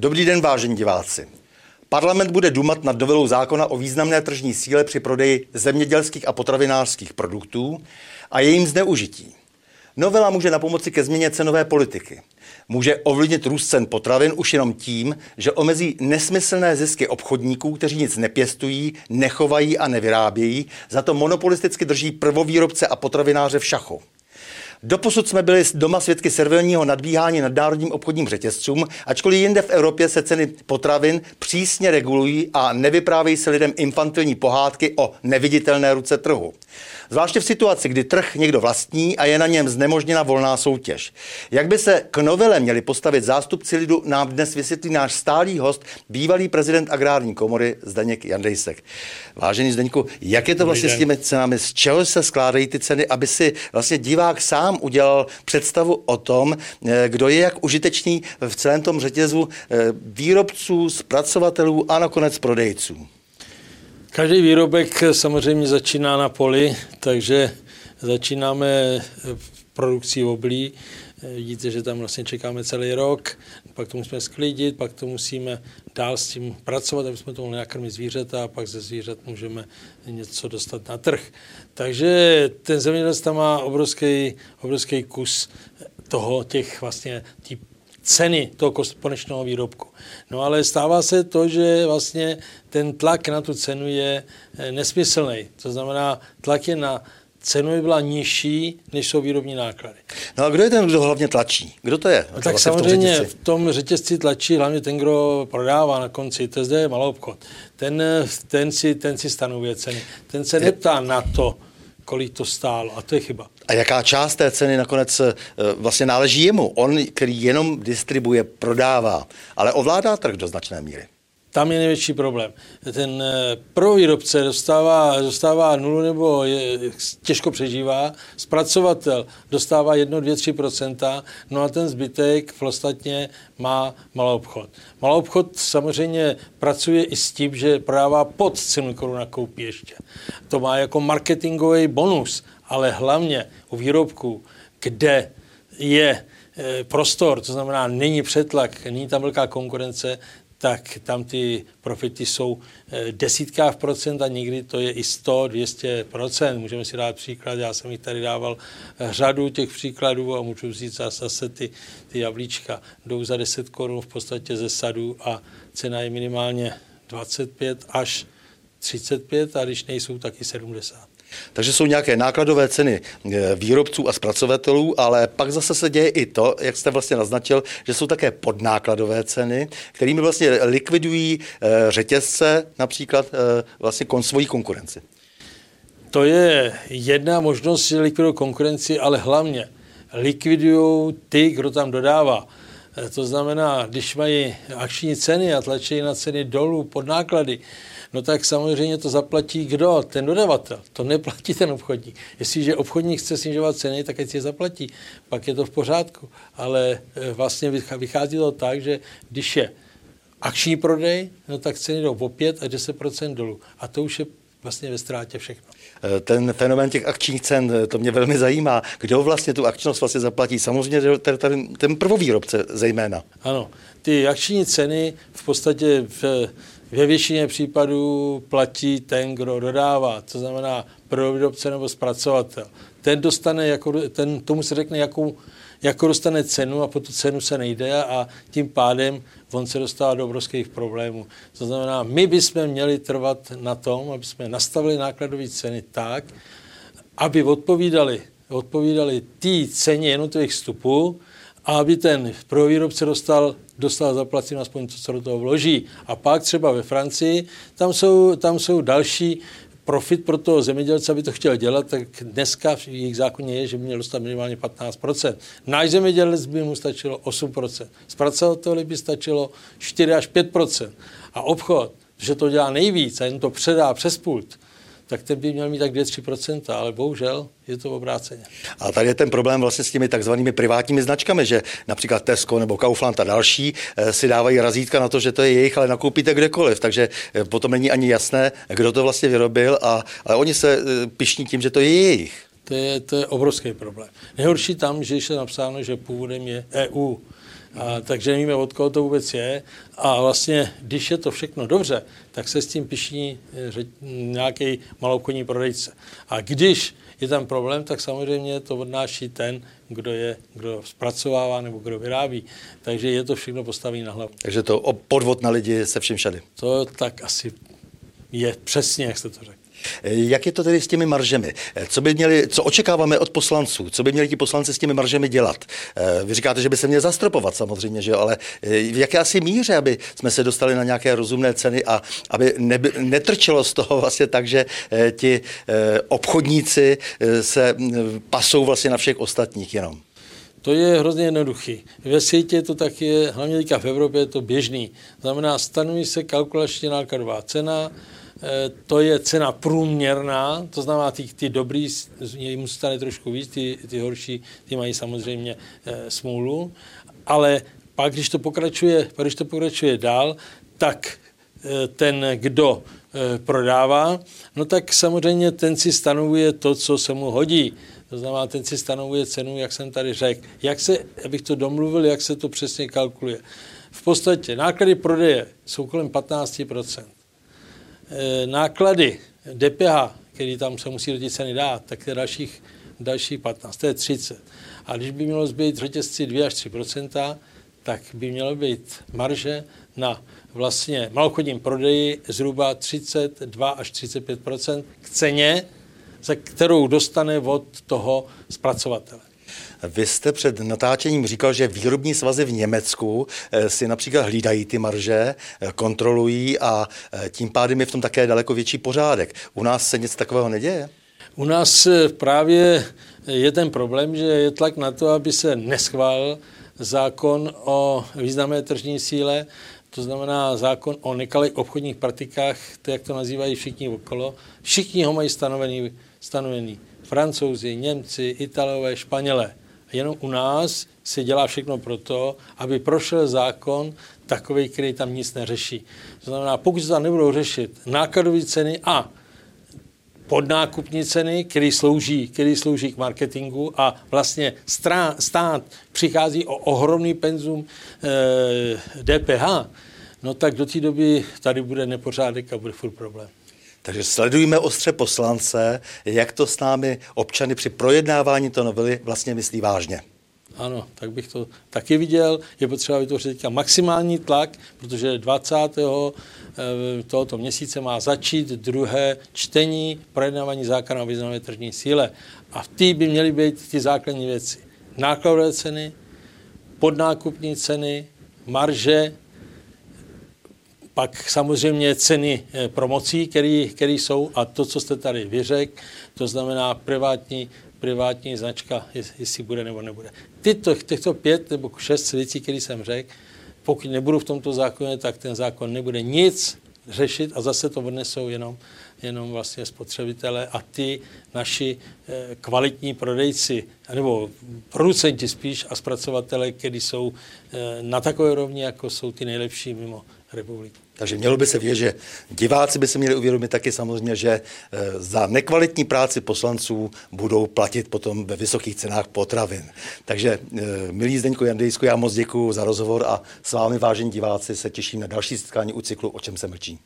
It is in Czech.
Dobrý den, vážení diváci. Parlament bude dumat nad novelou zákona o významné tržní síle při prodeji zemědělských a potravinářských produktů a jejím zneužití. Novela může na pomoci ke změně cenové politiky. Může ovlivnit růst cen potravin už jenom tím, že omezí nesmyslné zisky obchodníků, kteří nic nepěstují, nechovají a nevyrábějí, za to monopolisticky drží prvovýrobce a potravináře v šachu. Doposud jsme byli doma svědky servilního nadbíhání nadnárodním obchodním řetězcům, ačkoliv jinde v Evropě se ceny potravin přísně regulují a nevyprávějí se lidem infantilní pohádky o neviditelné ruce trhu. Zvláště v situaci, kdy trh někdo vlastní a je na něm znemožněna volná soutěž. Jak by se k novele měli postavit zástupci lidu, nám dnes vysvětlí náš stálý host, bývalý prezident agrární komory Zdeněk Jandejsek. Vážený Zdeňku, jak je to vlastně s těmi cenami? Z čeho se skládají ty ceny, aby si vlastně divák sám udělal představu o tom, eh, kdo je jak užitečný v celém tom řetězu eh, výrobců, zpracovatelů a nakonec prodejců? Každý výrobek samozřejmě začíná na poli, takže začínáme produkcí oblí. Vidíte, že tam vlastně čekáme celý rok, pak to musíme sklidit, pak to musíme dál s tím pracovat, aby jsme to mohli nakrmit zvířata a pak ze zvířat můžeme něco dostat na trh. Takže ten zemědělec tam má obrovský, obrovský kus toho, těch vlastně tý ceny toho konečného výrobku. No ale stává se to, že vlastně ten tlak na tu cenu je eh, nesmyslný. To znamená, tlak je na cenu by byla nižší, než jsou výrobní náklady. No a kdo je ten, kdo hlavně tlačí? Kdo to je? No, tak vlastně samozřejmě v tom, v tom řetězci tlačí hlavně ten, kdo prodává na konci. To je zde malou obchod. Ten, ten, si, ten si stanovuje ceny. Ten se neptá na to, kolik to stálo. A to je chyba. A jaká část té ceny nakonec eh, vlastně náleží jemu? On, který jenom distribuje, prodává, ale ovládá trh do značné míry. Tam je největší problém. Ten eh, prvovýrobce dostává, dostává nulu nebo je, těžko přežívá, zpracovatel dostává 1, 2, 3% no a ten zbytek vlastně má malou obchod. Malou obchod samozřejmě pracuje i s tím, že prodává pod cenu koruna koupí ještě. To má jako marketingový bonus, ale hlavně u výrobků, kde je eh, prostor, to znamená, není přetlak, není tam velká konkurence, tak tam ty profity jsou eh, desítkách procent a někdy to je i 100, 200 procent. Můžeme si dát příklad, já jsem jich tady dával eh, řadu těch příkladů a můžu říct zase ty, ty jablíčka jdou za 10 korun v podstatě ze sadu a cena je minimálně 25 až 35 a když nejsou, taky 70. Takže jsou nějaké nákladové ceny eh, výrobců a zpracovatelů, ale pak zase se děje i to, jak jste vlastně naznačil, že jsou také podnákladové ceny, kterými vlastně likvidují eh, řetězce například eh, vlastně kon svojí konkurenci. To je jedna možnost, že likvidují konkurenci, ale hlavně likvidují ty, kdo tam dodává. To znamená, když mají akční ceny a tlačí na ceny dolů pod náklady, no tak samozřejmě to zaplatí kdo? Ten dodavatel. To neplatí ten obchodník. Jestliže obchodník chce snižovat ceny, tak ať si je zaplatí. Pak je to v pořádku. Ale eh, vlastně vychází to tak, že když je akční prodej, no tak ceny jdou o 5 až 10 dolů. A to už je vlastně ve ztrátě všechno. Eh, ten fenomén těch akčních cen, eh, to mě velmi zajímá. Kdo vlastně tu akčnost vlastně zaplatí? Samozřejmě ten, ten, ten prvovýrobce zejména. Ano, ty akční ceny v podstatě v, ve většině případů platí ten, kdo dodává, to znamená prvovýrobce nebo zpracovatel. Ten dostane, jako, ten, tomu se řekne, jakou, jako dostane cenu a po tu cenu se nejde a tím pádem on se dostává do obrovských problémů. To znamená, my bychom měli trvat na tom, aby jsme nastavili nákladové ceny tak, aby odpovídali, odpovídali té ceně jednotlivých vstupů a aby ten prvovýrobce dostal dostal zaplaceno aspoň to, co do toho vloží. A pak třeba ve Francii, tam jsou, tam jsou další profit pro toho zemědělce, aby to chtěl dělat, tak dneska v jejich zákoně je, že by měl dostat minimálně 15%. Náš zemědělec by mu stačilo 8%. Zpracovateli by stačilo 4 až 5%. A obchod, že to dělá nejvíc a jen to předá přes pult, tak ten by měl mít tak 2-3%, ale bohužel je to obráceně. A tady je ten problém vlastně s těmi takzvanými privátními značkami, že například Tesco nebo Kaufland a další eh, si dávají razítka na to, že to je jejich, ale nakoupíte kdekoliv, takže eh, potom není ani jasné, kdo to vlastně vyrobil, a, ale oni se eh, pišní tím, že to je jejich. To je, to je obrovský problém. Nejhorší tam, že je napsáno, že původem je EU, A, takže nevíme, od koho to vůbec je. A vlastně, když je to všechno dobře, tak se s tím pišní eh, nějaký malobchodní prodejce. A když je tam problém, tak samozřejmě to odnáší ten, kdo je, kdo zpracovává nebo kdo vyrábí. Takže je to všechno postavené na hlavu. Takže to podvod na lidi se všem všady. To tak asi je přesně, jak jste to řekl. Jak je to tedy s těmi maržemi? Co, by měli, co očekáváme od poslanců? Co by měli ti poslanci s těmi maržemi dělat? Eh, vy říkáte, že by se měli zastropovat samozřejmě, že jo? ale eh, v jaké asi míře, aby jsme se dostali na nějaké rozumné ceny a aby neby, netrčelo z toho vlastně tak, že eh, ti obchodníci se pasou vlastně na všech ostatních jenom? To je hrozně jednoduchý. Ve světě to tak je, hlavně teďka v Evropě je to běžný. Znamená, stanoví se kalkulačně nákladová cena, Eh, to je cena průměrná, to znamená, ty, ty dobrý, jim stane trošku víc, ty, ty horší, ty mají samozřejmě e, smůlu, ale pak, když to pokračuje, pak, když to pokračuje dál, tak e, ten, kdo prodává, no tak samozřejmě ten si stanovuje to, co se mu hodí. To znamená, ten si stanovuje cenu, jak jsem tady řekl. Jak se, abych to domluvil, jak se to přesně kalkuluje. V podstatě náklady prodeje jsou kolem 15 Eh, náklady DPH, který tam se musí do té ceny dát, tak je dalších, dalších 15, to je 30. A když by mělo být řetězci 2 až 3% tak by mělo být marže na vlastně malochodním prodeji zhruba 32 až 35 k ceně, za kterou dostane od toho zpracovatele. Vy jste před natáčením říkal, že výrobní svazy v Německu eh, si například hlídají ty marže, eh, kontrolují a eh, tím pádem je v tom také daleko větší pořádek. U nás se nic takového neděje? U nás právě je ten problém, že je tlak na to, aby se neschválil zákon o významné tržní síle, to znamená zákon o nekalých obchodních praktikách, to jak to nazývají všichni okolo. Všichni ho mají stanovený, stanovený. Francouzi, Němci, Italové, Španělé. Jenom u nás se dělá všechno proto, aby prošel zákon takový, který tam nic neřeší. To znamená, pokud se tam nebudou řešit nákladové ceny a podnákupní ceny, který slouží, který slouží k marketingu a vlastně strá, stát přichází o ohromný penzum e, eh, DPH, no tak do té doby tady bude nepořádek a bude furt problém. Takže sledujeme ostře poslance, jak to s námi občany při projednávání to novely vlastně myslí vážně. Ano, tak bych to taky viděl. Je potřeba vytvořit teďka maximální tlak, protože 20. Eh, tohoto měsíce má začít druhé čtení projednávání zákona o významné tržní síle. A v té by měly být ty základní věci. Nákladové ceny, podnákupní ceny, marže, pak samozřejmě ceny eh, promocí, které jsou a to, co jste tady vyřekl, to znamená privátní, privátní značka, jestli bude nebo nebude. Tyto, těchto pět nebo šest věcí, které jsem řekl, pokud nebudou v tomto zákoně, tak ten zákon nebude nic řešit a zase to odnesou jenom, jenom vlastně spotřebitele a ty naši eh, kvalitní prodejci, nebo producenti spíš a zpracovatele, kteří jsou eh, na takové rovni, jako jsou ty nejlepší mimo republiky. Takže mělo by se vědět, že diváci by se měli uvědomit taky samozřejmě, že eh, za nekvalitní práci poslanců budou platit potom ve vysokých cenách potravin. Takže eh, milí Zdeňku Jandejsku, já moc děkuji za rozhovor a s vámi, vážení diváci, se těším na další setkání u cyklu O čem se mlčí.